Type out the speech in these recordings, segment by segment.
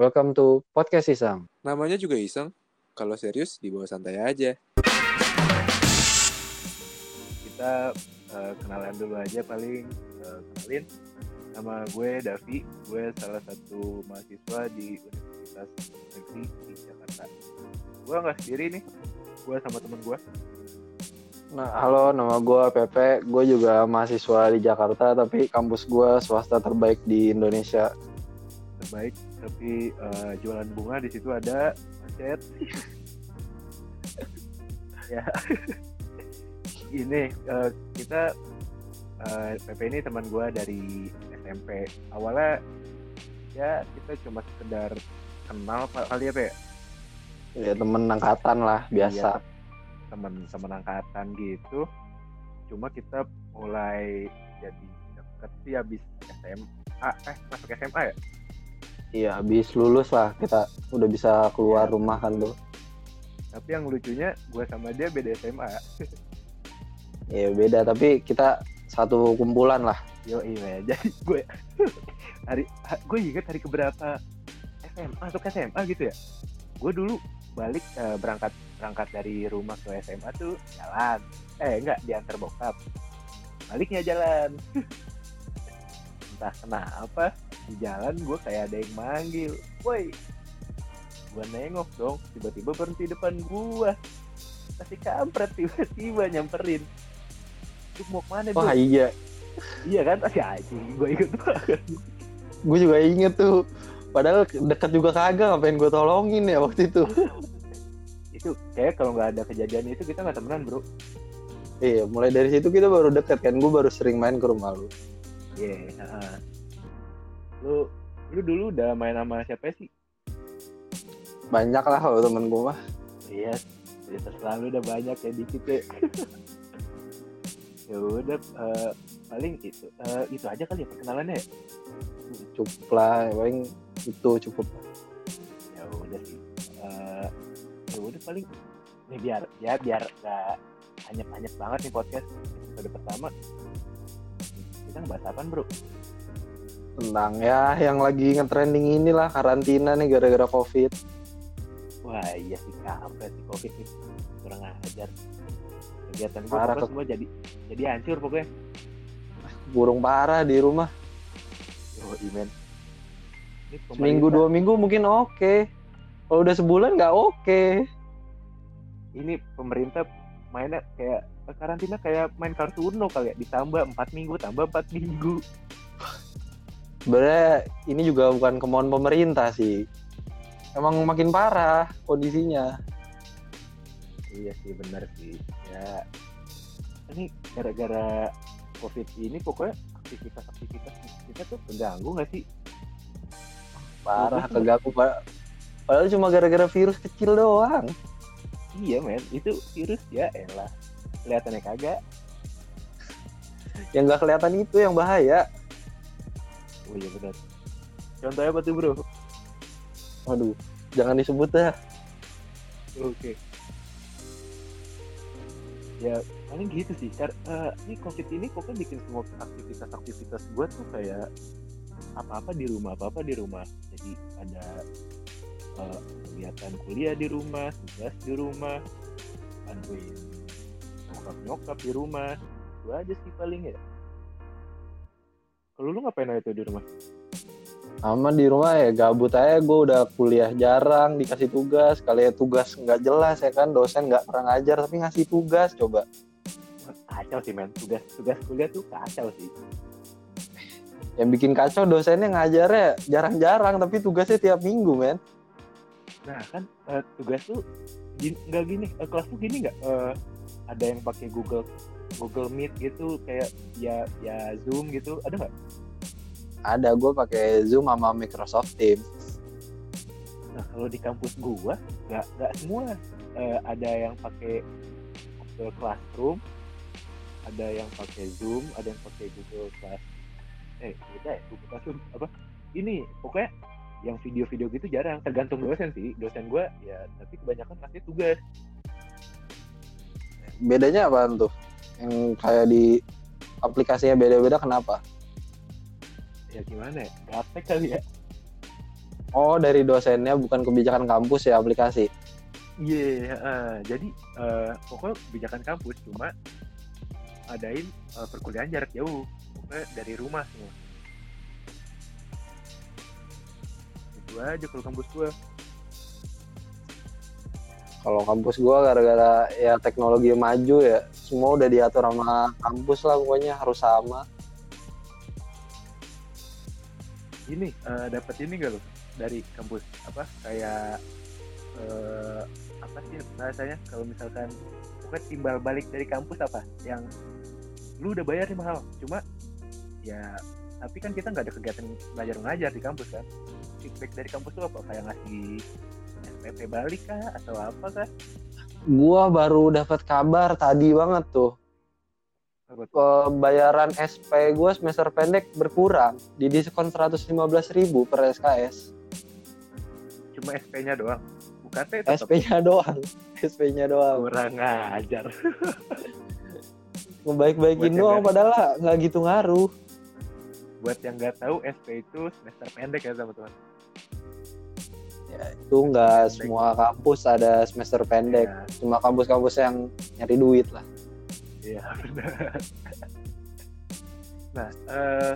Welcome to Podcast Iseng. Namanya juga iseng. Kalau serius dibawa santai aja. kita eh, kenalan dulu aja paling Eh, kenalin nama gue Davi gue salah satu mahasiswa di Universitas Negeri di Jakarta gue nggak sendiri nih gue sama temen gue Nah, halo, nama gue Pepe. Gue juga mahasiswa di Jakarta, tapi kampus gue swasta terbaik di Indonesia. terbaik tapi eh, jualan bunga di situ ada macet. Ya. Ini eh, kita eh, Pepe ini teman gue dari SMP awalnya ya kita cuma sekedar kenal Pak, kali ya Pe? Ya temen angkatan lah, biasa. teman-teman angkatan gitu. Cuma kita mulai jadi deket sih habis SMA eh masuk SMA ya Iya, habis lulus lah kita udah bisa keluar rumah kan tuh. tapi yang lucunya gue sama dia beda SMA Ya beda, tapi kita satu kumpulan lah. yo iya jadi gue hari ha- gue inget hari keberapa SMA masuk SMA gitu ya. Gue dulu balik eh, berangkat berangkat dari rumah ke SMA tuh jalan. Eh enggak diantar bokap. Baliknya jalan. Entah kenapa di jalan gue kayak ada yang manggil woi gue nengok dong tiba-tiba berhenti depan gue masih kampret tiba-tiba nyamperin lu mau ke mana bro Wah iya, Iya kan? Masih anjing, gue ikut banget. gue juga inget tuh. Padahal deket juga kagak, ngapain gue tolongin ya waktu itu. Itu kayak kalau nggak ada kejadian itu kita nggak temenan bro. Iya, mulai dari situ kita baru deket kan. Gue baru sering main ke rumah lu. Iya. heeh. Lu lu dulu udah main sama siapa sih? Banyak lah kalau temen gue mah. Iya. Cerita selalu udah banyak ya dikit ya. ya udah eh, paling itu Eh, itu aja kali ya perkenalannya ya. Cukup lah, paling itu cukup. Ya udah sih. Eh, ya udah paling nih biar ya biar nggak banyak-banyak banget nih podcast episode pertama. Kita ngebahas apa bro? Tentang ya yang lagi ngetrending inilah karantina nih gara-gara covid. Wah iya sih kampret sih covid nih kurang ajar kegiatan gue Parah, semua jadi jadi hancur pokoknya Burung parah di rumah. oh imen Seminggu dua minggu mungkin oke. Kalau udah sebulan nggak oke. ini pemerintah mainnya kayak karantina kayak main kartu uno kali ya ditambah empat minggu tambah empat minggu Sebenarnya ini juga bukan kemauan pemerintah sih. Emang makin parah kondisinya. iya sih benar sih ya ini gara-gara covid ini pokoknya aktivitas-aktivitas kita tuh terganggu nggak sih Parah Iya. keganggu. Pa- Padahal cuma gara-gara virus kecil doang. iya men itu virus ya elah kelihatannya kagak Yang nggak kelihatan itu yang bahaya. Oh iya benar contohnya apa tuh bro Waduh, jangan disebut dah. Oke. Ya paling gitu sih. Kar eh, ini covid ini pokoknya bikin semua aktivitas-aktivitas gue tuh kayak apa-apa di rumah, apa-apa di rumah. Jadi ada eh, kegiatan kuliah di rumah, tugas di rumah, bantuin nyokap-nyokap di rumah. Itu aja sih paling ya. Kalau lu ngapain aja tuh di rumah? Sama di rumah ya gabut aja gue udah kuliah jarang dikasih tugas kali ya tugas nggak jelas ya kan dosen nggak pernah ngajar tapi ngasih tugas coba Kacau sih men, tugas tugas kuliah tuh kacau sih. yang bikin kacau dosennya ngajarnya jarang-jarang tapi tugasnya tiap minggu men Nah kan eh, tugas tuh gini, nggak gini, eh, kelas tuh gini nggak? Eh, ada yang pakai Google Google Meet gitu kayak ya ya Zoom gitu, ada nggak? ada gue pakai zoom sama Microsoft Teams Nah kalau di kampus gua nggak nggak semua Eh, ada yang pakai Google Classroom, ada yang pakai Zoom, ada yang pakai Google Class. Eh beda ya Google Classroom apa? Ini pokoknya yang video-video gitu jarang, tergantung dosen sih. Dosen gua ya tapi kebanyakan kasih tugas. Bedanya apaan tuh yang kayak di aplikasinya beda-beda kenapa ya gimana ya gaptek kali ya Oh, dari dosennya bukan kebijakan kampus ya aplikasi. Iya, eh, jadi eh, pokoknya kebijakan kampus cuma adain eh, perkuliahan jarak jauh, pokoknya dari rumah semua. Itu aja kalau kampus gua. Kalau kampus gua gara-gara ya teknologi maju ya, semua udah diatur sama kampus lah pokoknya harus sama. Ini eh, dapat ini gak lo dari kampus apa kayak eh, apa sih bahasanya? Kalau misalkan pokoknya timbal balik dari kampus apa? Yang lu udah bayar nih mahal cuma ya tapi kan kita nggak ada kegiatan belajar mengajar di kampus kan? Feedback dari kampus tuh apa? Kayak ngasih SPP balik kah atau apa kah Gua baru dapat kabar tadi banget tuh. Pembayaran SP gua semester pendek berkurang di diskon 115.000 per SKS. cuma SP-nya doang UKT tetap SP-nya doang. SP-nya doang. kurang ajar Ngebaik-baikin doang padahal nggak gitu ngaruh. buat yang nggak tahu SP itu semester pendek ya teman-teman Ya, itu nggak semua kampus ada semester pendek. Ya, Cuma kampus-kampus yang nyari duit lah. Iya benar. Nah, eh,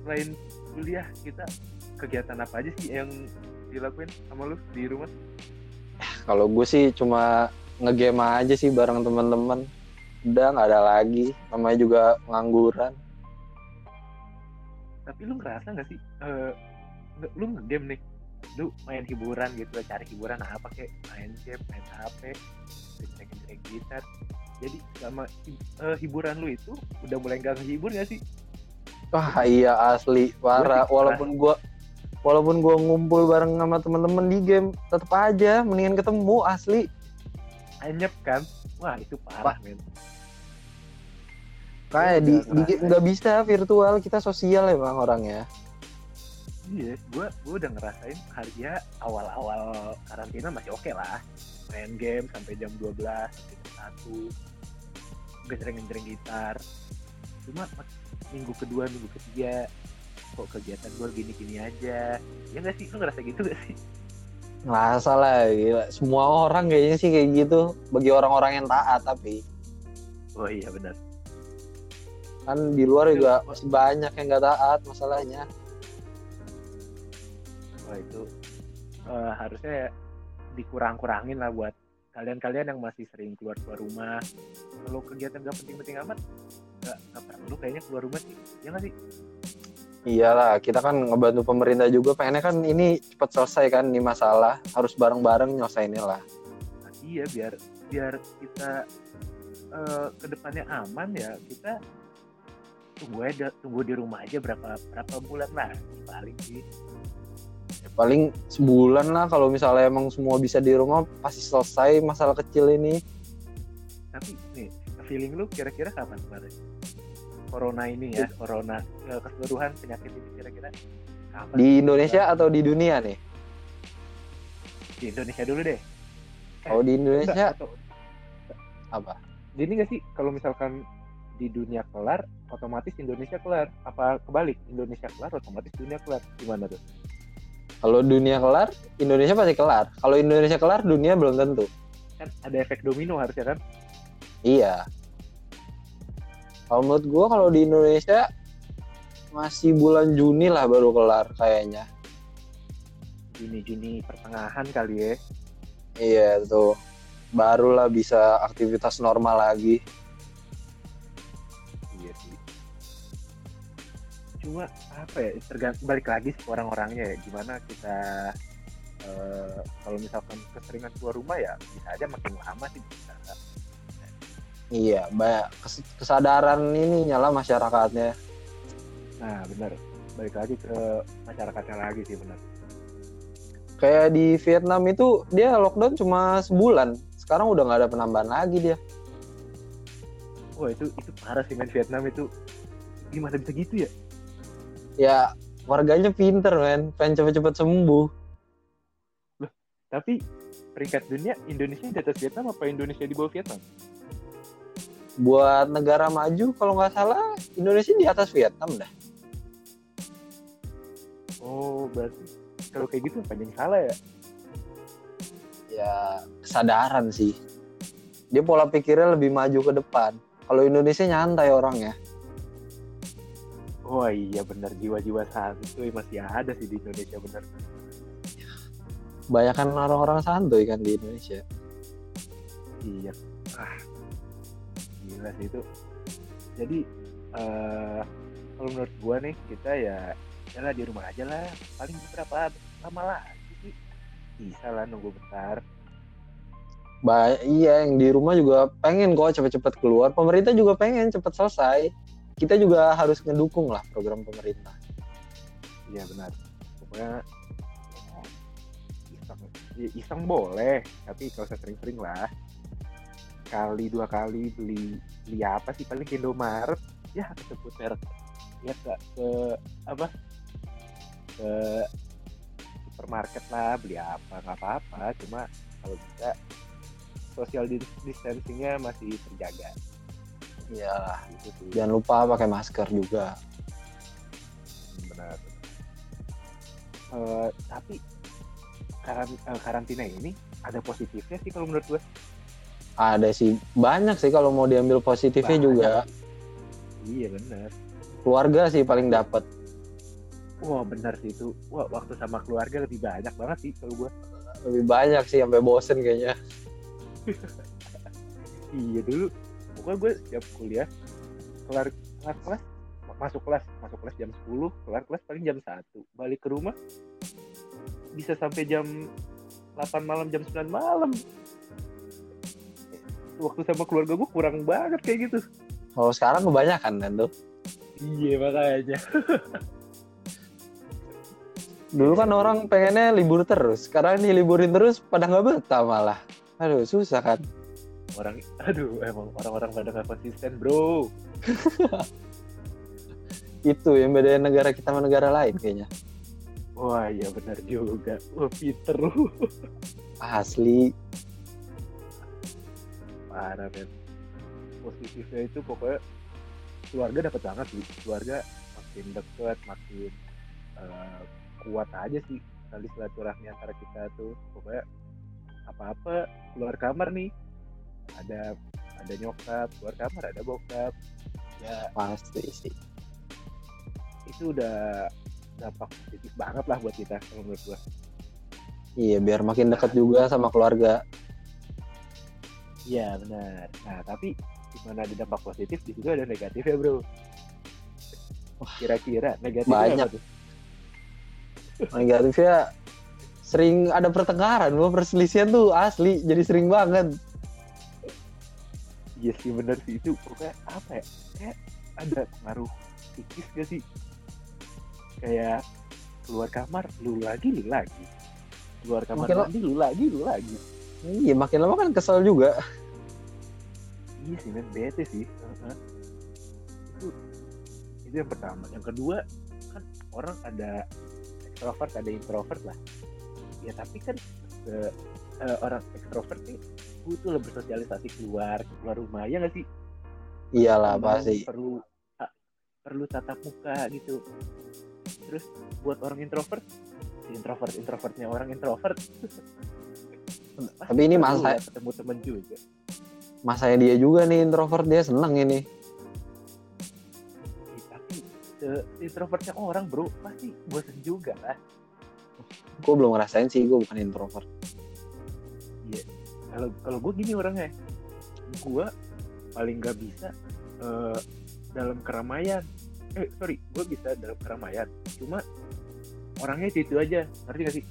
selain kuliah kita kegiatan apa aja sih yang dilakuin sama lu di rumah? Kalau gue sih cuma ngegame aja sih bareng teman-teman. Udah nggak ada lagi. Namanya juga pengangguran. Tapi lu ngerasa nggak sih, nge- lu ngegame nih, lu main hiburan gitu, cari hiburan apa kayak main game, main HP, ngecek gitar. Jadi sama eh, hiburan lu itu udah mulai gak ngehibur gak sih? Wah iya asli parah. Walaupun gua walaupun gua ngumpul bareng sama temen-temen di game, tetep aja mendingan ketemu asli. Anyep kan? Wah itu parah men. Kayak Gua di, nggak bisa virtual kita sosial emang orangnya. Iya, gua gua udah ngerasain harga awal-awal karantina masih oke lah. Main game sampai jam 12, sampai jam 1. Gejreng-gejreng gitar. Cuma minggu kedua, minggu ketiga kok kegiatan gua gini-gini aja. Ya nggak sih? Lu ngerasa gitu gak sih? Ngerasa lah gila. Semua orang kayaknya sih kayak gitu. Bagi orang-orang yang taat tapi Oh iya benar. kan di luar juga masih banyak yang nggak taat masalahnya. Wah itu eh, harusnya ya dikurang-kurangin lah buat kalian-kalian yang masih sering keluar-keluar rumah. Kalau kegiatan gak penting-penting amat, gak, gak perlu kayaknya keluar rumah sih. Ya nggak sih? Iyalah, kita kan ngebantu pemerintah juga. Pengennya kan ini cepat selesai kan nih masalah. Harus bareng-bareng nyelesainnya lah. Nah, iya biar biar kita eh, ke depannya aman ya kita tunggu aja tunggu di rumah aja berapa berapa bulan lah paling sih paling sebulan lah kalau misalnya emang semua bisa di rumah pasti selesai masalah kecil ini. tapi nih feeling lu kira-kira kapan kemarin? Corona ini ya corona eh, keseluruhan penyakit ini kira-kira kapan? Di Indonesia atau di dunia nih? di Indonesia dulu deh. Kalau di Indonesia Enggak, atau apa? jadi nggak sih kalau misalkan di dunia kelar otomatis Indonesia kelar. Apa kebalik? Indonesia kelar otomatis dunia kelar. Gimana tuh Kalau dunia kelar, Indonesia pasti kelar. Kalau Indonesia kelar, dunia belum tentu. kan ada efek domino harusnya kan Iya. Kalau menurut gua kalau di Indonesia masih bulan Juni lah baru kelar kayaknya. Juni Juni pertengahan kali ya Iya tuh. Barulah bisa aktivitas normal lagi. Cuma apa ya tergantung balik lagi sih orang-orangnya ya gimana kita eh, kalau misalkan keseringan keluar rumah ya bisa aja makin lama sih bisa. Iya, banyak kes- kesadaran ini nyala masyarakatnya. Nah benar balik lagi ke masyarakatnya lagi sih benar. Kayak di Vietnam itu dia lockdown cuma sebulan. Sekarang udah nggak ada penambahan lagi dia. Wah itu itu parah sih main Vietnam itu gimana bisa gitu ya? Ya warganya pinter men, pengen cepet-cepet sembuh. Tapi peringkat dunia Indonesia di atas Vietnam apa Indonesia di bawah Vietnam? Buat negara maju kalau nggak salah Indonesia di atas Vietnam dah. Oh berarti kalau kayak gitu apa yang salah ya ya kesadaran sih dia pola pikirnya lebih maju ke depan kalau Indonesia nyantai orangnya oh iya benar jiwa-jiwa santuy masih ada sih di Indonesia benar Banyakan orang-orang santuy kan di Indonesia. Iya. Ah gila sih itu. Jadi eh kalau menurut gua nih kita ya ya di rumah aja lah. Paling beberapa lama lah? Bisa lah nunggu bentar. Ba iya yang di rumah juga pengen kok cepet-cepet keluar. Pemerintah juga pengen cepet selesai kita juga harus ngedukung lah program pemerintah. Iya benar. Pokoknya ya, iseng ya, iseng boleh tapi kalau usah sering-sering lah. Kali dua kali beli beli apa sih? Paling Indomaret. Ya sebut merek ya ke, ke apa? Ke supermarket lah beli apa nggak apa-apa. Cuma kalau bisa social dis- distancingnya masih terjaga Iya gitu sih jangan lupa pakai masker juga. Benar. Eh, tapi karan- eh, karantina ini ada positifnya sih kalau menurut gue ada sih. Banyak sih kalau mau diambil positifnya Banyak. juga. Iya benar. Keluarga sih paling dapat wah benar sih itu. Wah waktu sama keluarga lebih banyak banget sih kalau gue lebih banyak sih sampai bosen kayaknya. Iya dulu pokoknya gue setiap kuliah kelar kelar kelas ma- masuk kelas masuk kelas jam 10 kelar kelas paling jam 1 balik ke rumah bisa sampai jam 8 malam jam 9 malam. Waktu sama keluarga gue kurang banget kayak gitu. Kalau sekarang kebanyakan kan tuh iya makanya. Dulu kan orang pengennya libur terus. Sekarang diliburin terus pada nggak betah malah. Aduh susah kan orang aduh emang orang-orang pada nggak konsisten bro. Itu yang bedain negara kita sama negara lain kayaknya. Wah iya benar juga. Wah Peter. Asli. Parah men. Positifnya itu pokoknya keluarga dapat banget sih. Keluarga makin deket makin eh, kuat aja sih. Tali silaturahmi antara kita tuh. Pokoknya apa-apa keluar kamar nih ada ada nyokap keluar kamar ada bokap ya pasti sih itu udah dampak positif banget lah buat kita kalau menurut gua iya biar makin dekat juga sama keluarga Iya benar. Nah tapi gimana ada dampak positif di situ ada negatifnya bro. Kira-kira negatifnya Banyak. apa tuh? negatifnya sering ada pertengkaran gua perselisihan tuh asli jadi sering banget Iya sih benar sih itu pokoknya apa ya? Kayak ada pengaruh psikis gak sih? Kayak keluar kamar lu lagi lu lagi. Keluar kamar Makin mandi lu lagi lu lagi. iya makin lama kan kesel juga Iya sih men bete sih. Itu itu yang pertama. Yang kedua kan orang ada extrovert ada introvert lah. Ya tapi kan eh, orang extrovert nih butuh lah bersosialisasi keluar keluar rumah ya nggak sih? iyalah Memang pasti Perlu perlu tatap muka gitu. Terus buat orang introvert introvert introvertnya orang introvert. Tapi ini masa- ketemu temen juga. masanya dia juga nih introvert dia seneng ini tapi introvertnya orang bro pasti bosan juga lah gue belum ngerasain sih gue bukan introvert kalau kalau gue gini orangnya. Gue paling gak bisa eh, dalam keramaian. Eh sorry gue bisa dalam keramaian. Cuma orangnya itu, itu aja. Ngerti gak sih?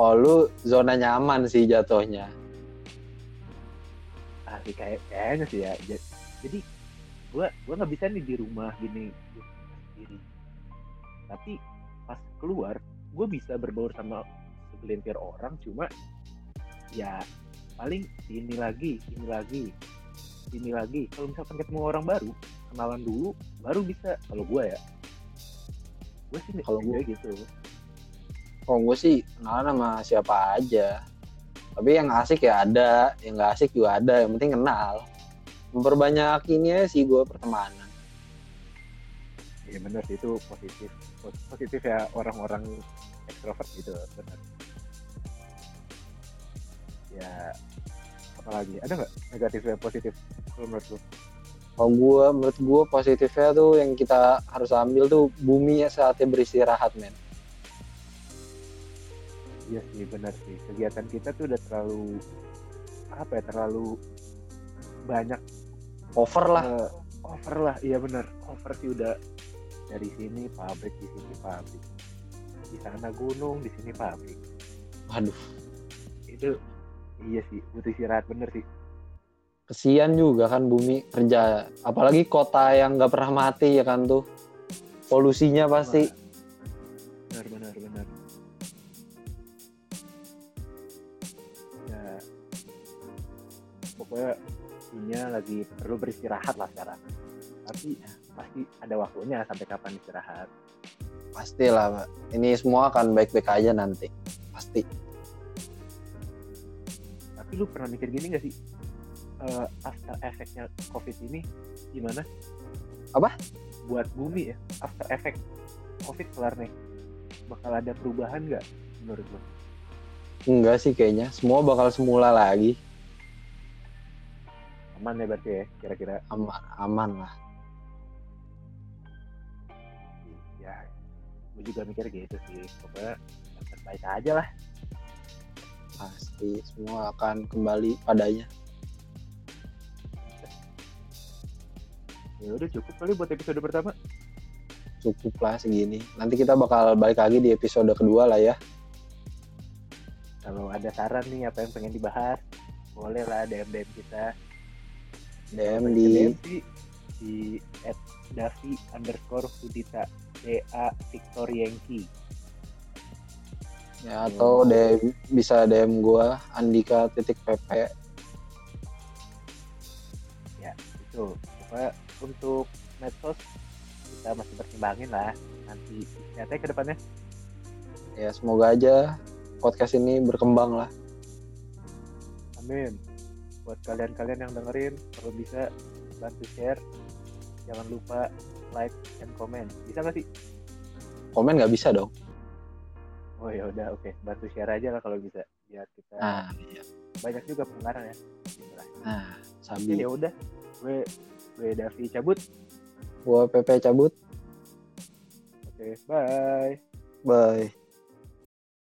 Oh lu zona nyaman sih jatuhnya. Asli kayak kayaknya sih ya. Ja- jadi gue gue nggak bisa nih di rumah gini sendiri. Tapi pas keluar gue bisa berbaur sama segelintir orang. Cuma ya paling ini lagi ini lagi ini lagi. Kalau misalkan ketemu orang baru kenalan dulu baru bisa. Kalau gue ya. Gue sih Kalau kayak gitu. Oh gue sih kenalan sama siapa aja. Tapi yang asik ya ada yang nggak asik juga ada yang penting kenal. Memperbanyak ini sih gue pertemanan. Ya benar sih itu positif. Pos- positif ya orang-orang ekstrovert gitu benar ya apalagi? Ada nggak negatif dan positif kalau menurut lu? Kalau gue, menurut gue positifnya tuh yang kita harus ambil tuh bumi ya saatnya beristirahat, men. iya sih benar sih. Kegiatan kita tuh udah terlalu apa ya terlalu banyak. Over lah. eh, over lah iya benar. Over sih udah dari sini pabrik di sini pabrik. Di sana gunung di sini pabrik. Waduh, itu iya sih butuh istirahat bener sih kesian juga kan bumi kerja. Apalagi kota yang nggak pernah mati ya kan tuh. Polusinya pasti. benar benar benar ya pokoknya ini lagi perlu beristirahat lah sekarang tapi pasti ada waktunya sampai kapan istirahat Pastilah, Pak. Ini semua akan baik-baik aja nanti. Pasti. Tapi lu pernah mikir gini gak sih Eh, after efeknya covid ini gimana Apa? buat bumi ya after effect covid kelar nih bakal ada perubahan nggak menurut lu Enggak sih kayaknya. Semua bakal semula lagi. aman ya berarti ya kira-kira Aman, aman lah. ya gue juga mikir gitu sih pokoknya yang terbaik aja lah Pasti semua akan kembali padanya. ya udah cukup kali buat episode pertama Cukup lah segini. Nanti kita bakal balik lagi di episode kedua lah ya. kalau ada saran nih apa yang pengen dibahas boleh lah DM DM kita DM di sih di at Davi underscore Hudita D A Victor Yankee ya atau DM, bisa DM gua Andika titik PP. itu. Pokoknya untuk medsos kita masih pertimbangin lah nanti. Nyatanya ke depannya? Ya semoga aja podcast ini berkembang lah. amin. Buat kalian-kalian yang dengerin kalau bisa bantu share. Jangan lupa like and comment. Bisa nggak sih? Komen nggak bisa dong. Oh ya udah oke bantu share aja lah kalau bisa biar kita Nah, iya. banyak juga pendengaran ya. Nah, sabi. ya udah gue gue Davi cabut Gua PP cabut. oke bye Bye.